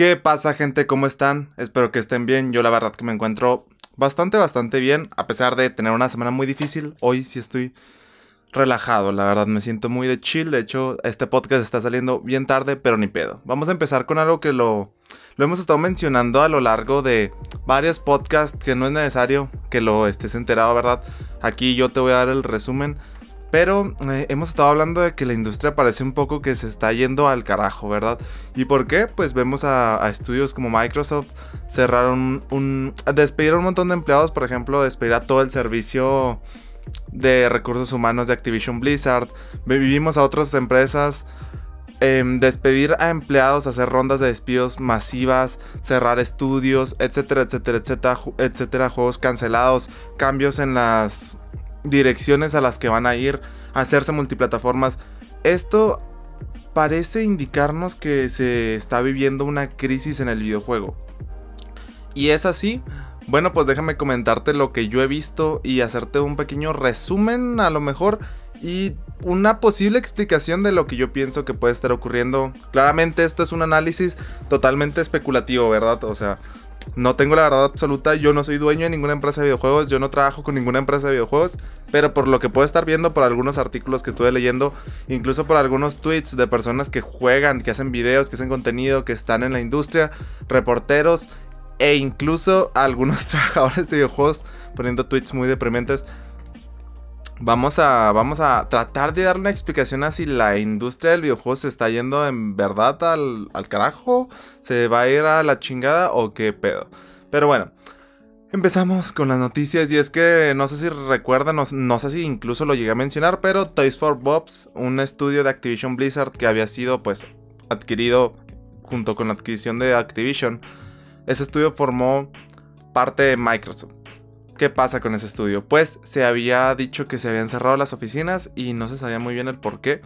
¿Qué pasa gente? ¿Cómo están? Espero que estén bien. Yo la verdad que me encuentro bastante, bastante bien. A pesar de tener una semana muy difícil, hoy sí estoy relajado. La verdad me siento muy de chill. De hecho, este podcast está saliendo bien tarde, pero ni pedo. Vamos a empezar con algo que lo, lo hemos estado mencionando a lo largo de varios podcasts que no es necesario que lo estés enterado, ¿verdad? Aquí yo te voy a dar el resumen. Pero eh, hemos estado hablando de que la industria parece un poco que se está yendo al carajo, ¿verdad? ¿Y por qué? Pues vemos a, estudios como Microsoft cerraron un... despedir un montón de empleados, por ejemplo, despedir a todo el servicio de recursos humanos de Activision Blizzard. Vivimos a otras empresas em, despedir a empleados, hacer rondas de despidos masivas, cerrar estudios, etcétera, etcétera, etcétera, etcétera, juegos cancelados, cambios en las direcciones a las que van a ir, hacerse multiplataformas. Esto parece indicarnos que se está viviendo una crisis en el videojuego. Y es así. Bueno, pues déjame comentarte lo que yo he visto y hacerte un pequeño resumen a lo mejor y una posible explicación de lo que yo pienso que puede estar ocurriendo. Claramente esto es un análisis totalmente especulativo, ¿verdad? O sea, no tengo la verdad absoluta, yo no soy dueño de ninguna empresa de videojuegos, yo no trabajo con ninguna empresa de videojuegos, pero por lo que puedo estar viendo, por algunos artículos que estuve leyendo, incluso por algunos tweets de personas que juegan, que hacen videos, que hacen contenido, que están en la industria, reporteros e incluso algunos trabajadores de videojuegos poniendo tweets muy deprimentes, Vamos a, vamos a tratar de dar una explicación a si la industria del videojuego se está yendo en verdad al, al carajo, se va a ir a la chingada o qué pedo. Pero bueno, Empezamos con las noticias y es que no sé si recuerdan, no, no, sé si incluso lo llegué a mencionar, pero Toys for Bobs, un estudio de Activision Blizzard que había sido pues adquirido junto con la adquisición de Activision, ese estudio formó parte de Microsoft. ¿Qué pasa con ese estudio? Pues se había dicho que se habían cerrado las oficinas y no se sabía muy bien el por qué,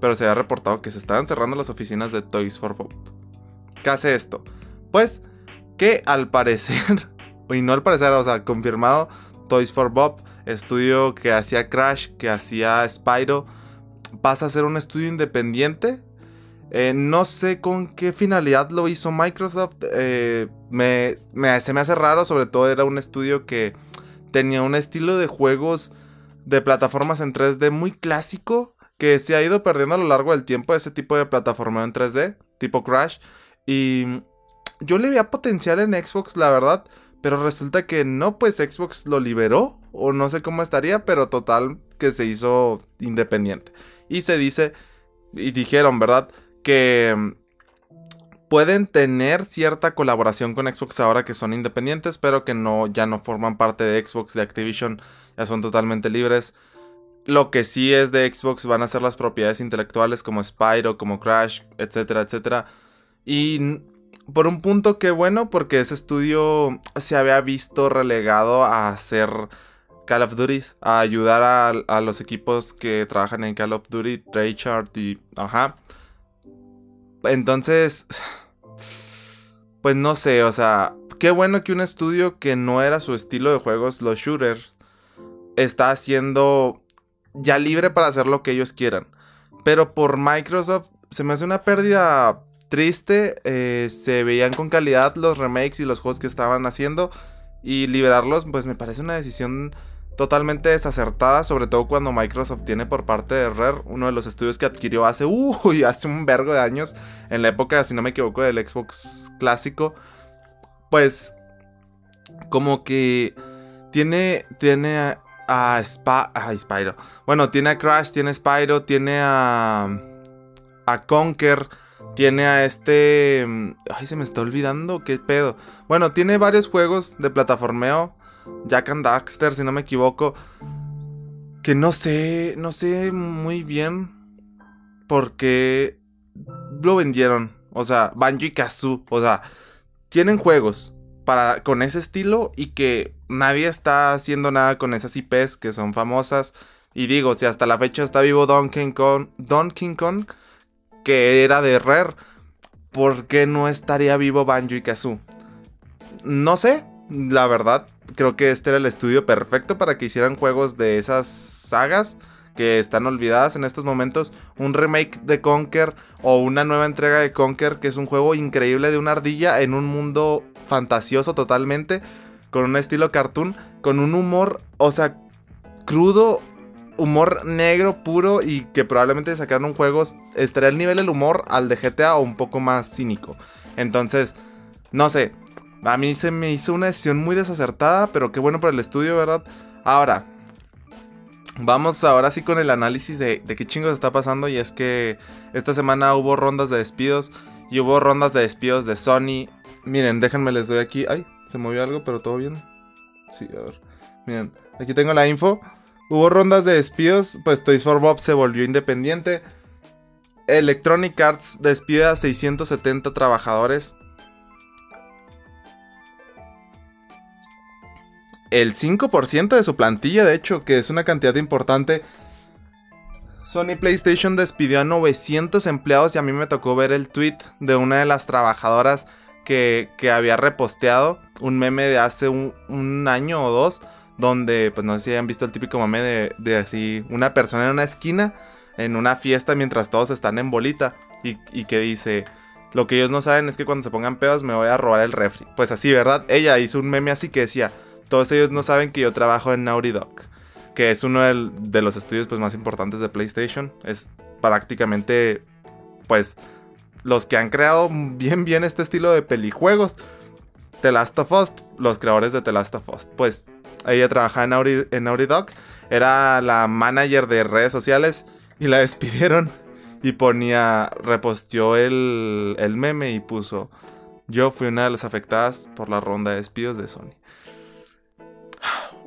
pero se había reportado que se estaban cerrando las oficinas de Toys for Bob. ¿Qué hace esto? Pues que al parecer, y no al parecer, o sea, confirmado, Toys for Bob, estudio que hacía Crash, que hacía Spyro, pasa a ser un estudio independiente. Eh, no sé con qué finalidad lo hizo Microsoft. Eh, se me hace raro, sobre todo era un estudio que tenía un estilo de juegos de plataformas en 3D muy clásico que se ha ido perdiendo a lo largo del tiempo ese tipo de plataforma en 3D, tipo Crash. Y yo le veía potencial en Xbox, la verdad, pero resulta que no, pues Xbox lo liberó, o no sé cómo estaría, pero total que se hizo independiente. Y se dice, y dijeron, ¿verdad? Que pueden tener cierta colaboración con Xbox ahora que son independientes, pero que no, ya no forman parte de Xbox, de Activision, ya son totalmente libres. Lo que sí es de Xbox van a ser las propiedades intelectuales como Spyro, como Crash, etcétera, etcétera. Y por un punto que bueno, porque ese estudio se había visto relegado a hacer Call of Duty, a ayudar a, los equipos que trabajan en Call of Duty, Treyarch y... Ajá. Entonces pues no sé, o sea, qué bueno que un estudio que no era su estilo de juegos, los shooters, está haciendo ya libre para hacer lo que ellos quieran. Pero por Microsoft se me hace una pérdida triste. Eh, se veían con calidad los remakes y los juegos que estaban haciendo. Y liberarlos, pues me parece una decisión totalmente desacertada, sobre todo cuando Microsoft tiene por parte de Rare uno de los estudios que adquirió hace, uy, hace un vergo de años, en la época, si no me equivoco, del Xbox clásico, pues como que tiene, tiene a, a, Spyro, bueno, tiene a Crash, tiene a Spyro, tiene a, a Conker, tiene a este, ay, se me está olvidando, qué pedo, bueno, tiene varios juegos de plataformeo, Jack and Daxter, si no me equivoco. Que no sé, no sé muy bien por qué lo vendieron. O sea, Banjo y Kazoo. O sea, tienen juegos para, con ese estilo y que nadie está haciendo nada con esas IPs que son famosas. Y digo, si hasta la fecha está vivo Donkey Kong, Donkey Kong que era de Rare, ¿por qué no estaría vivo Banjo y Kazoo? No sé, la verdad, creo que este era el estudio perfecto para que hicieran juegos de esas sagas que están olvidadas en estos momentos. Un remake de Conker o una nueva entrega de Conker, que es un juego increíble de una ardilla en un mundo fantasioso totalmente, con un estilo cartoon, con un humor, o sea, crudo, humor negro puro y que probablemente sacaron un juego, estaría el nivel del humor al de GTA o un poco más cínico. Entonces, no sé, a mí se me hizo una decisión muy desacertada, pero qué bueno para el estudio, ¿verdad? Ahora, vamos ahora sí con el análisis de, qué chingos está pasando. Y es que esta semana hubo rondas de despidos y hubo rondas de despidos de Sony. Miren, déjenme les doy aquí. Ay, se movió algo, pero todo bien. Sí, a ver. Miren, aquí tengo la info. Hubo rondas de despidos, pues Toys for Bob se volvió independiente. Electronic Arts despide a 670 trabajadores. El 5% de su plantilla, de hecho, que es una cantidad importante. Sony PlayStation despidió a 900 empleados y a mí me tocó ver el tweet de una de las trabajadoras que, había reposteado un meme de hace un, año o dos, donde, pues no sé si hayan visto el típico meme de, así, una persona en una esquina, en una fiesta mientras todos están en bolita, y, y que dice, lo que ellos no saben es que cuando se pongan pedos me voy a robar el refri. Pues así, ¿verdad? Ella hizo un meme así que decía, todos ellos no saben que yo trabajo en Naughty Dog, que es uno de los estudios pues, más importantes de PlayStation. Es prácticamente, pues, los que han creado bien, bien este estilo de pelijuegos. The Last of Us, los creadores de The Last of Us. Pues ella trabajaba en Naughty, en Naughty Dog, era la manager de redes sociales y la despidieron. Y ponía, reposteó el, el meme y puso, yo fui una de las afectadas por la ronda de despidos de Sony.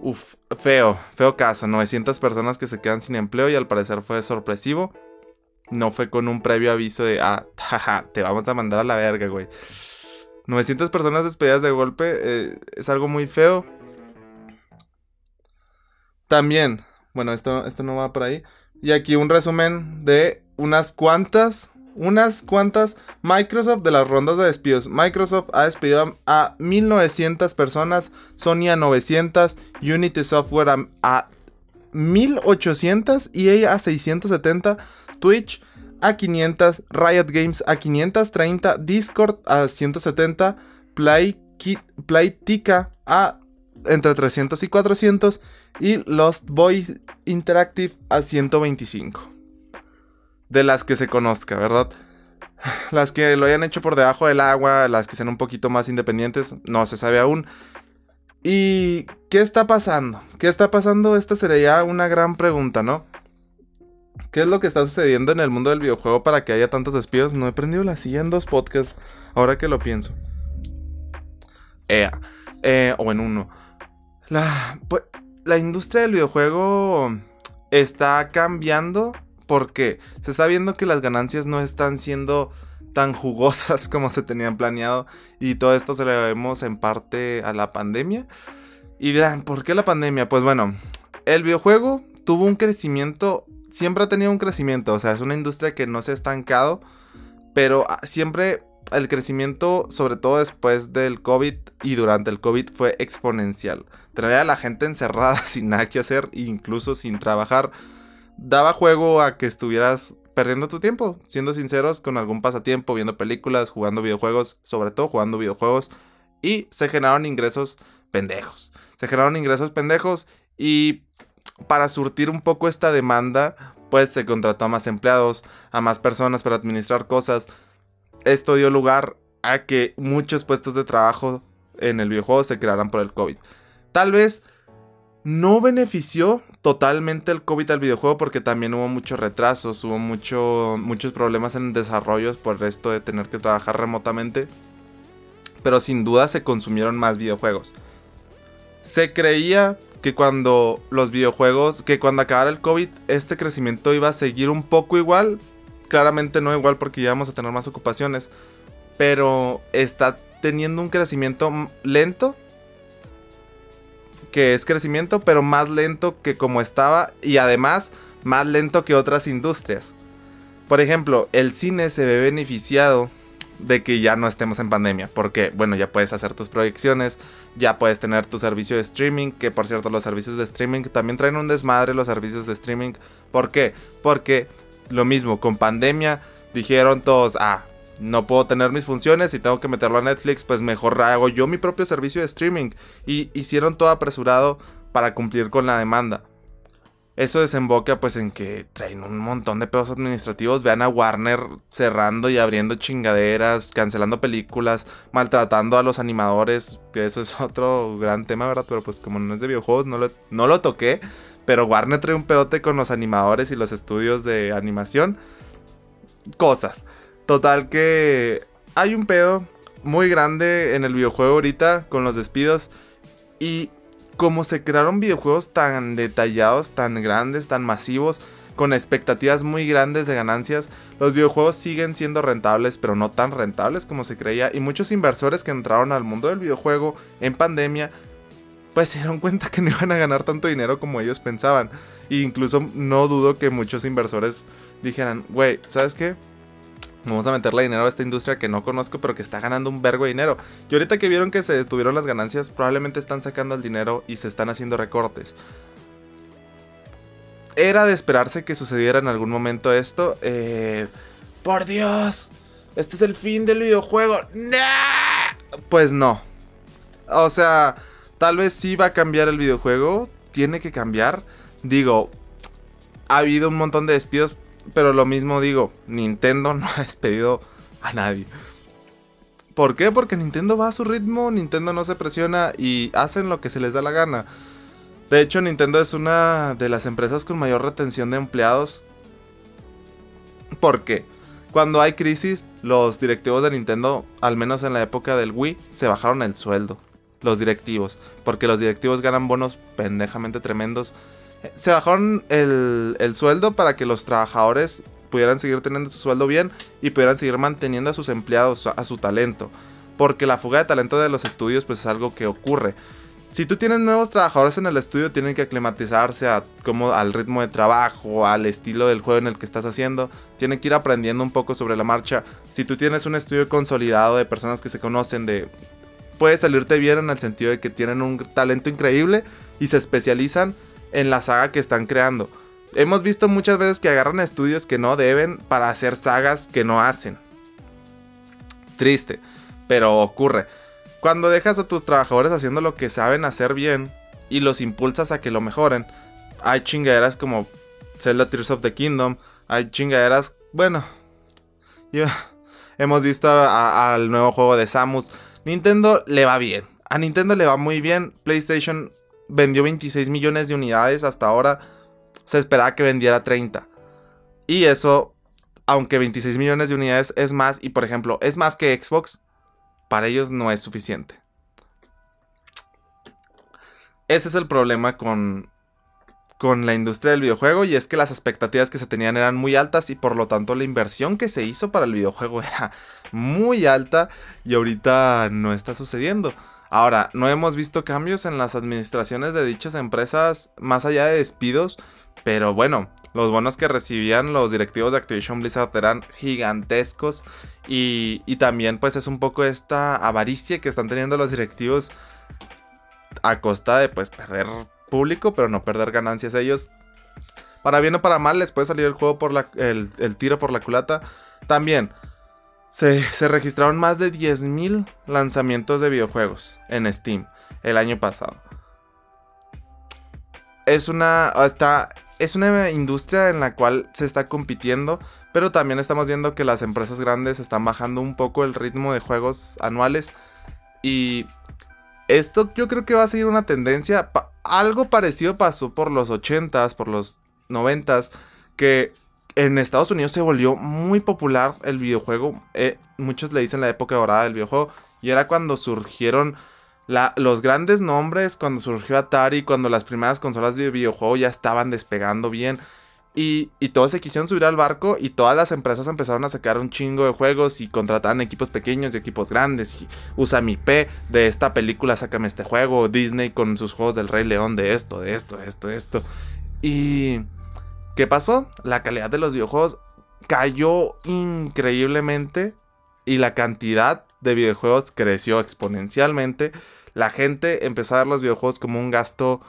Uf, feo, feo caso. 900 personas que se quedan sin empleo y al parecer fue sorpresivo. No fue con un previo aviso de, ah, jaja, te vamos a mandar a la verga, güey. 900 personas despedidas de golpe eh, es algo muy feo. También, bueno, esto, esto no va por ahí. Y aquí un resumen de unas cuantas unas cuantas Microsoft de las rondas de despidos. Microsoft ha despedido a 1900 personas, Sony a 900, Unity Software a, 1800, EA a 670, Twitch a 500, Riot Games a 530, Discord a 170, Play, a entre 300 y 400 y Lost Boys Interactive a 125 de las que se conozca, ¿verdad? Las que lo hayan hecho por debajo del agua, las que sean un poquito más independientes, no se sabe aún. ¿Y qué está pasando? ¿Qué está pasando? Esta sería una gran pregunta, ¿no? ¿Qué es lo que está sucediendo en el mundo del videojuego para que haya tantos despidos? No he prendido la silla en dos podcasts, ahora que lo pienso. Eh, o en uno. La, pues, la industria del videojuego está cambiando porque se está viendo que las ganancias no están siendo tan jugosas como se tenían planeado y todo esto se lo debemos en parte a la pandemia. Y dirán, ¿por qué la pandemia? Pues bueno, el videojuego tuvo un crecimiento, siempre ha tenido un crecimiento, o sea, es una industria que no se ha estancado, pero ah, siempre el crecimiento, sobre todo después del COVID y durante el COVID, fue exponencial. Traer a la gente encerrada sin nada que hacer, incluso sin trabajar, daba juego a que estuvieras perdiendo tu tiempo, siendo sinceros, con algún pasatiempo, viendo películas, jugando videojuegos, sobre todo jugando videojuegos, y se generaron ingresos pendejos. Se generaron ingresos pendejos y para surtir un poco esta demanda, pues se contrató a más empleados, a más personas para administrar cosas. Esto dio lugar a que muchos puestos de trabajo en el videojuego se crearan por el COVID. Tal vez no benefició totalmente el COVID al videojuego porque también hubo muchos retrasos, hubo mucho, muchos problemas en desarrollos por esto de tener que trabajar remotamente. Pero sin duda se consumieron más videojuegos. Se creía que cuando los videojuegos, que cuando acabara el COVID, este crecimiento iba a seguir un poco igual. Claramente no igual porque ya vamos a tener más ocupaciones. Pero está teniendo un crecimiento lento que es crecimiento, pero más lento que como estaba y además más lento que otras industrias. Por ejemplo, el cine se ve beneficiado de que ya no estemos en pandemia. Porque, bueno, ya puedes hacer tus proyecciones, ya puedes tener tu servicio de streaming. Que por cierto, los servicios de streaming también traen un desmadre los servicios de streaming. ¿Por qué? Porque lo mismo, con pandemia dijeron todos, ah, no puedo tener mis funciones y tengo que meterlo a Netflix, pues mejor hago yo mi propio servicio de streaming. Y hicieron todo apresurado para cumplir con la demanda. Eso desemboca pues en que traen un montón de pedos administrativos. Vean a Warner cerrando y abriendo chingaderas, cancelando películas, maltratando a los animadores, que eso es otro gran tema, ¿verdad? Pero pues como no es de videojuegos, no lo, no lo toqué. Pero Warner trae un pedote con los animadores y los estudios de animación. Cosas. Total que hay un pedo muy grande en el videojuego ahorita con los despidos. Y como se crearon videojuegos tan detallados, tan grandes, tan masivos, con expectativas muy grandes de ganancias, los videojuegos siguen siendo rentables, pero no tan rentables como se creía. Y muchos inversores que entraron al mundo del videojuego en pandemia, pues se dieron cuenta que no iban a ganar tanto dinero como ellos pensaban. E incluso no dudo que muchos inversores dijeran, güey, ¿sabes qué? Vamos a meterle dinero a esta industria que no conozco, pero que está ganando un vergo de dinero. Y ahorita que vieron que se detuvieron las ganancias, probablemente están sacando el dinero y se están haciendo recortes. Era de esperarse que sucediera en algún momento esto. Eh, por Dios, este es el fin del videojuego. Pues no. O sea, tal vez sí va a cambiar el videojuego. Tiene que cambiar. Digo, ha habido un montón de despidos pero lo mismo digo, Nintendo no ha despedido a nadie. ¿Por qué? Porque Nintendo va a su ritmo, Nintendo no se presiona y hacen lo que se les da la gana. De hecho, Nintendo es una de las empresas con mayor retención de empleados. ¿Por qué? Cuando hay crisis, los directivos de Nintendo, al menos en la época del Wii, se bajaron el sueldo. Los directivos. Porque los directivos ganan bonos pendejamente tremendos se bajaron el, sueldo para que los trabajadores pudieran seguir teniendo su sueldo bien y pudieran seguir manteniendo a sus empleados, a su talento. Porque la fuga de talento de los estudios pues es algo que ocurre. Si tú tienes nuevos trabajadores en el estudio, tienen que aclimatizarse a como al ritmo de trabajo, al estilo del juego en el que estás haciendo. Tienen que ir aprendiendo un poco sobre la marcha. Si tú tienes un estudio consolidado de personas que se conocen, de puede salirte bien en el sentido de que tienen un talento increíble y se especializan en la saga que están creando. Hemos visto muchas veces que agarran estudios que no deben para hacer sagas que no hacen. Triste, pero ocurre. Cuando dejas a tus trabajadores haciendo lo que saben hacer bien y los impulsas a que lo mejoren, hay chingaderas como Zelda Tears of the Kingdom, hay chingaderas, bueno, hemos visto al nuevo juego de Samus. Nintendo le va bien, a Nintendo le va muy bien, PlayStation vendió 26 millones de unidades hasta ahora. Se esperaba que vendiera 30. Y eso, aunque 26 millones de unidades es más, y por ejemplo, es más que Xbox, para ellos no es suficiente. Ese es el problema con, con la industria del videojuego y es que las expectativas que se tenían eran muy altas y por lo tanto la inversión que se hizo para el videojuego era muy alta y ahorita no está sucediendo. Ahora, no hemos visto cambios en las administraciones de dichas empresas más allá de despidos, pero bueno, los bonos que recibían los directivos de Activision Blizzard eran gigantescos y, también pues es un poco esta avaricia que están teniendo los directivos a costa de pues perder público, pero no perder ganancias ellos. Para bien o para mal les puede salir el juego por la, el, el tiro por la culata. También, se, registraron más de 10.000 lanzamientos de videojuegos en Steam el año pasado. Es una, está, es una industria en la cual se está compitiendo, pero también estamos viendo que las empresas grandes están bajando un poco el ritmo de juegos anuales. Y esto yo creo que va a seguir una tendencia. algo parecido pasó por los 80s, por los 90s, que en Estados Unidos se volvió muy popular el videojuego. Eh, muchos le dicen la época dorada del videojuego. Y era cuando surgieron los grandes nombres, cuando surgió Atari, cuando las primeras consolas de videojuego ya estaban despegando bien. Y, todos se quisieron subir al barco y todas las empresas empezaron a sacar un chingo de juegos y contrataban equipos pequeños y equipos grandes. Y usa mi P de esta película, sácame este juego. Disney con sus juegos del Rey León de esto, de esto, de esto, de esto. Y ¿Qué pasó? La calidad de los videojuegos cayó increíblemente y la cantidad de videojuegos creció exponencialmente. La gente empezó a ver los videojuegos como un gasto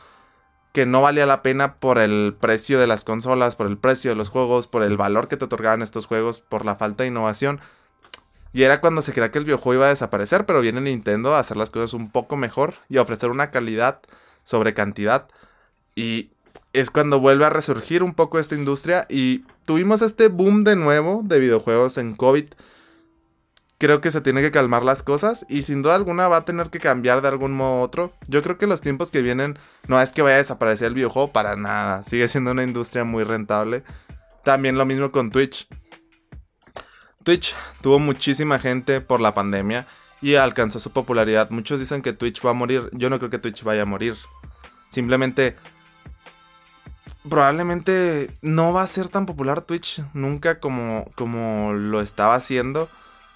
que no valía la pena por el precio de las consolas, por el precio de los juegos, por el valor que te otorgaban estos juegos, por la falta de innovación. Y era cuando se creía que el videojuego iba a desaparecer, pero viene Nintendo a hacer las cosas un poco mejor y a ofrecer una calidad sobre cantidad. Y es cuando vuelve a resurgir un poco esta industria y tuvimos este boom de nuevo de videojuegos en COVID creo que se tiene que calmar las cosas y sin duda alguna va a tener que cambiar de algún modo u otro. Yo creo que los tiempos que vienen no es que vaya a desaparecer el videojuego para nada, sigue siendo una industria muy rentable. También lo mismo con Twitch. Twitch tuvo muchísima gente por la pandemia y alcanzó su popularidad. Muchos dicen que Twitch va a morir, yo no creo que Twitch vaya a morir. Simplemente probablemente no va a ser tan popular Twitch nunca como, como lo estaba haciendo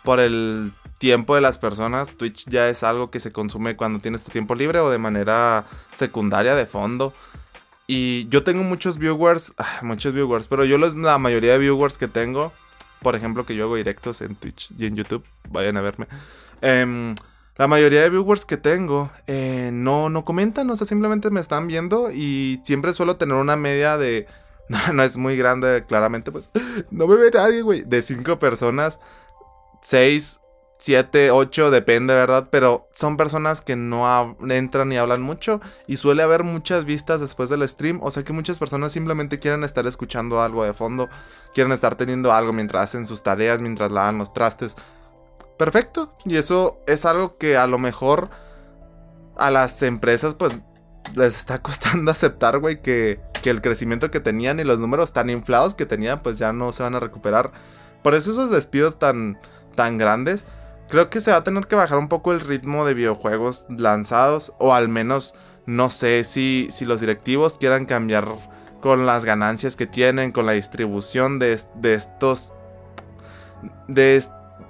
por el tiempo de las personas. Twitch ya es algo que se consume cuando tienes tu tiempo libre o de manera secundaria, de fondo. Y yo tengo muchos viewers, ah, muchos viewers, pero yo la mayoría de viewers que tengo, por ejemplo, que yo hago directos en Twitch y en YouTube, vayan a verme. Em, la mayoría de viewers que tengo eh, no, no comentan, o sea, simplemente me están viendo y siempre suelo tener una media de... No, no es muy grande, claramente, pues. No me ve nadie, güey. De cinco personas 6, 7, 8, depende, ¿verdad? Pero son personas que no entran y hablan mucho y suele haber muchas vistas después del stream. O sea que muchas personas simplemente quieren estar escuchando algo de fondo, quieren estar teniendo algo mientras hacen sus tareas, mientras lavan los trastes. Perfecto. Y eso es algo que a lo mejor a las empresas pues les está costando aceptar, güey, que, que el crecimiento que tenían y los números tan inflados que tenían pues ya no se van a recuperar. Por eso esos despidos tan tan grandes, creo que se va a tener que bajar un poco el ritmo de videojuegos lanzados o al menos no sé si, si los directivos quieran cambiar con las ganancias que tienen, con la distribución de, estos... De,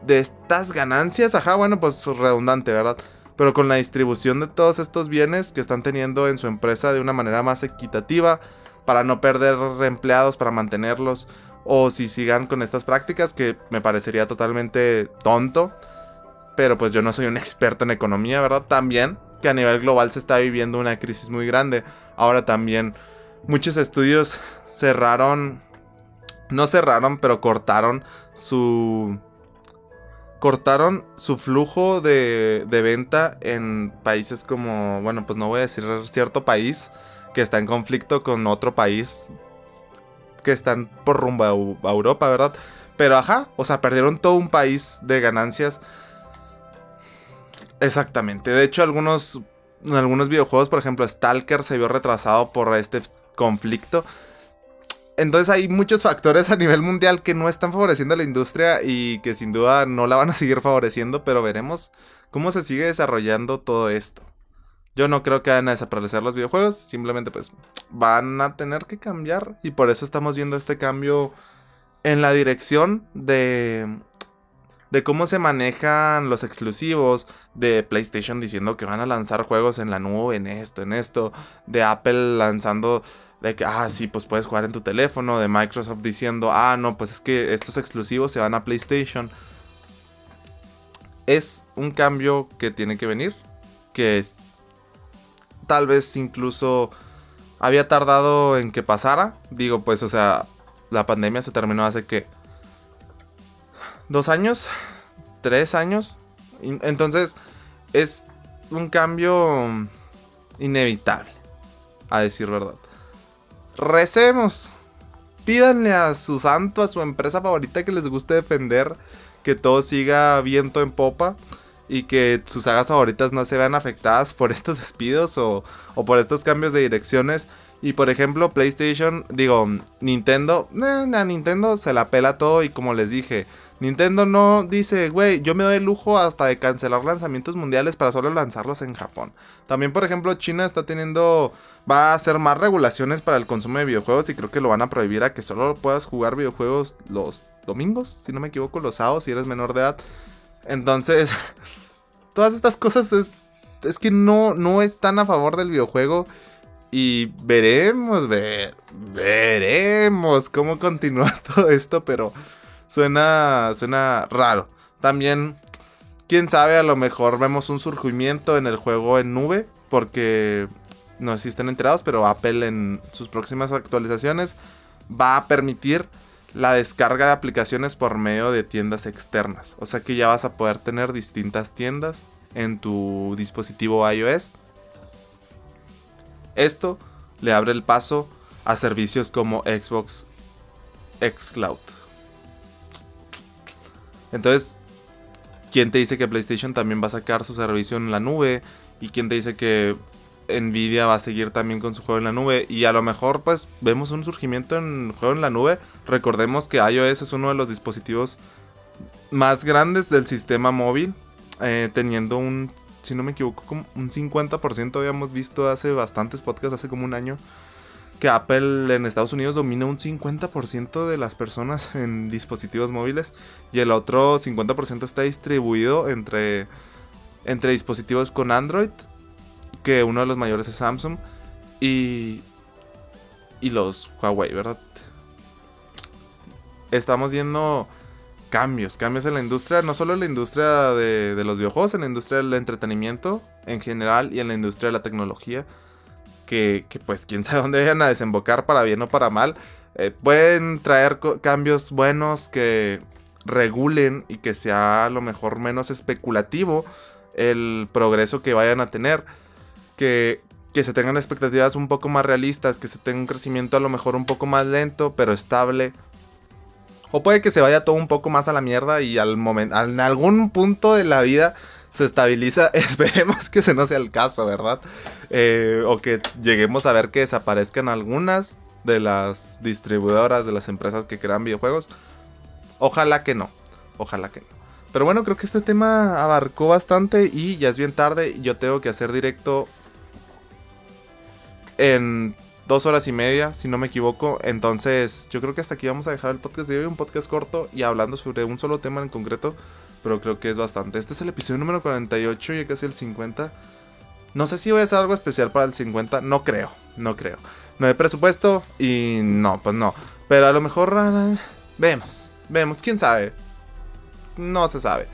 de estas ganancias, ajá, bueno, pues redundante, ¿verdad? Pero con la distribución de todos estos bienes que están teniendo en su empresa de una manera más equitativa, para no perder empleados, para mantenerlos, o si sigan con estas prácticas que me parecería totalmente tonto. Pero pues yo no soy un experto en economía, ¿verdad? También que a nivel global se está viviendo una crisis muy grande. Ahora también muchos estudios cerraron, no cerraron, pero cortaron su... Cortaron su flujo de, de venta en países como, bueno, pues no voy a decir cierto país que está en conflicto con otro país que están por rumbo a, Europa, ¿verdad? Pero ajá, o sea, perdieron todo un país de ganancias. Exactamente. De hecho, algunos, algunos videojuegos, por ejemplo, Stalker se vio retrasado por este conflicto. Entonces hay muchos factores a nivel mundial que no están favoreciendo a la industria y que sin duda no la van a seguir favoreciendo, pero veremos cómo se sigue desarrollando todo esto. Yo no creo que vayan a desaparecer los videojuegos, simplemente pues van a tener que cambiar y por eso estamos viendo este cambio en la dirección de de cómo se manejan los exclusivos de PlayStation diciendo que van a lanzar juegos en la nube, en esto, en esto, de Apple lanzando de que, ah, sí, pues puedes jugar en tu teléfono, de Microsoft diciendo, ah, no, pues es que estos exclusivos se van a PlayStation. Es un cambio que tiene que venir, que tal vez incluso había tardado en que pasara. Digo, pues, o sea, la pandemia se terminó hace que... Dos años, tres años. Entonces, es un cambio inevitable, a decir verdad. Recemos. Pídanle a su santo, a su empresa favorita que les guste defender, que todo siga viento en popa y que sus sagas favoritas no se vean afectadas por estos despidos o, por estos cambios de direcciones. Y por ejemplo, PlayStation, digo, Nintendo, eh, a Nintendo se la pela todo y como les dije, Nintendo no dice, güey, yo me doy el lujo hasta de cancelar lanzamientos mundiales para solo lanzarlos en Japón. También, por ejemplo, China está teniendo, va a hacer más regulaciones para el consumo de videojuegos y creo que lo van a prohibir a que solo puedas jugar videojuegos los domingos, si no me equivoco, los sábados, si eres menor de edad. Entonces, todas estas cosas es, es que no, no están a favor del videojuego. Y veremos, veremos cómo continúa todo esto, pero suena, suena raro. También, quién sabe, a lo mejor vemos un surgimiento en el juego en nube, porque no sé si estén enterados, pero Apple en sus próximas actualizaciones va a permitir la descarga de aplicaciones por medio de tiendas externas. O sea que ya vas a poder tener distintas tiendas en tu dispositivo iOS. Esto le abre el paso a servicios como Xbox Xcloud. Entonces, ¿quién te dice que PlayStation también va a sacar su servicio en la nube? ¿Y quién te dice que Nvidia va a seguir también con su juego en la nube? Y a lo mejor pues vemos un surgimiento en juego en la nube. Recordemos que iOS es uno de los dispositivos más grandes del sistema móvil. Eh, teniendo un, si no me equivoco, como un 50% habíamos visto hace bastantes podcasts, hace como un año que Apple en Estados Unidos domina un 50% de las personas en dispositivos móviles y el otro 50% está distribuido entre, entre dispositivos con Android, que uno de los mayores es Samsung, y, y los Huawei, ¿verdad? Estamos viendo cambios, cambios en la industria, no solo en la industria de, de los videojuegos, en la industria del entretenimiento en general y en la industria de la tecnología que, pues quién sabe dónde vayan a desembocar para bien o para mal. Eh, pueden traer cambios buenos que regulen y que sea a lo mejor menos especulativo el progreso que vayan a tener. Que, que se tengan expectativas un poco más realistas, que se tenga un crecimiento a lo mejor un poco más lento, pero estable. O puede que se vaya todo un poco más a la mierda y al momento, en algún punto de la vida se estabiliza. Esperemos que ese no sea el caso, ¿verdad? Eh, o que lleguemos a ver que desaparezcan algunas de las distribuidoras, de las empresas que crean videojuegos. Ojalá que no. Ojalá que no. Pero bueno, creo que este tema abarcó bastante y ya es bien tarde. Yo tengo que hacer directo en dos horas y media, si no me equivoco. Entonces, yo creo que hasta aquí vamos a dejar el podcast de hoy, un podcast corto y hablando sobre un solo tema en concreto pero creo que es bastante. Este es el episodio número 48, ya casi el 50. No sé si voy a hacer algo especial para el 50, no creo, no creo. No hay presupuesto y no, pues no. Pero a lo mejor vemos, vemos, quién sabe. No se sabe.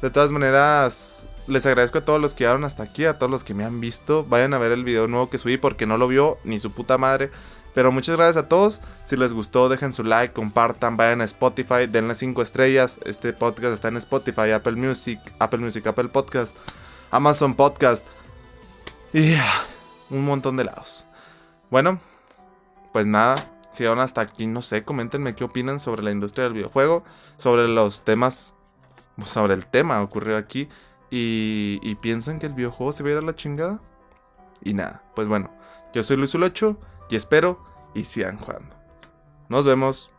De todas maneras, les agradezco a todos los que llegaron hasta aquí, a todos los que me han visto. Vayan a ver el video nuevo que subí porque no lo vio ni su puta madre. Pero muchas gracias a todos. Si les gustó, dejen su like, compartan, vayan a Spotify, denle 5 estrellas. Este podcast está en Spotify, Apple Music, Apple Music, Apple Podcast, Amazon Podcast. Y un montón de lados. Bueno, pues nada. Si llegaron hasta aquí, no sé, coméntenme qué opinan sobre la industria del videojuego, sobre los temas, sobre el tema ocurrido aquí. Y, y piensan que el videojuego se va a ir a la chingada. Y nada, pues bueno, yo soy Luis Ulocho y espero y sigan jugando. Nos vemos.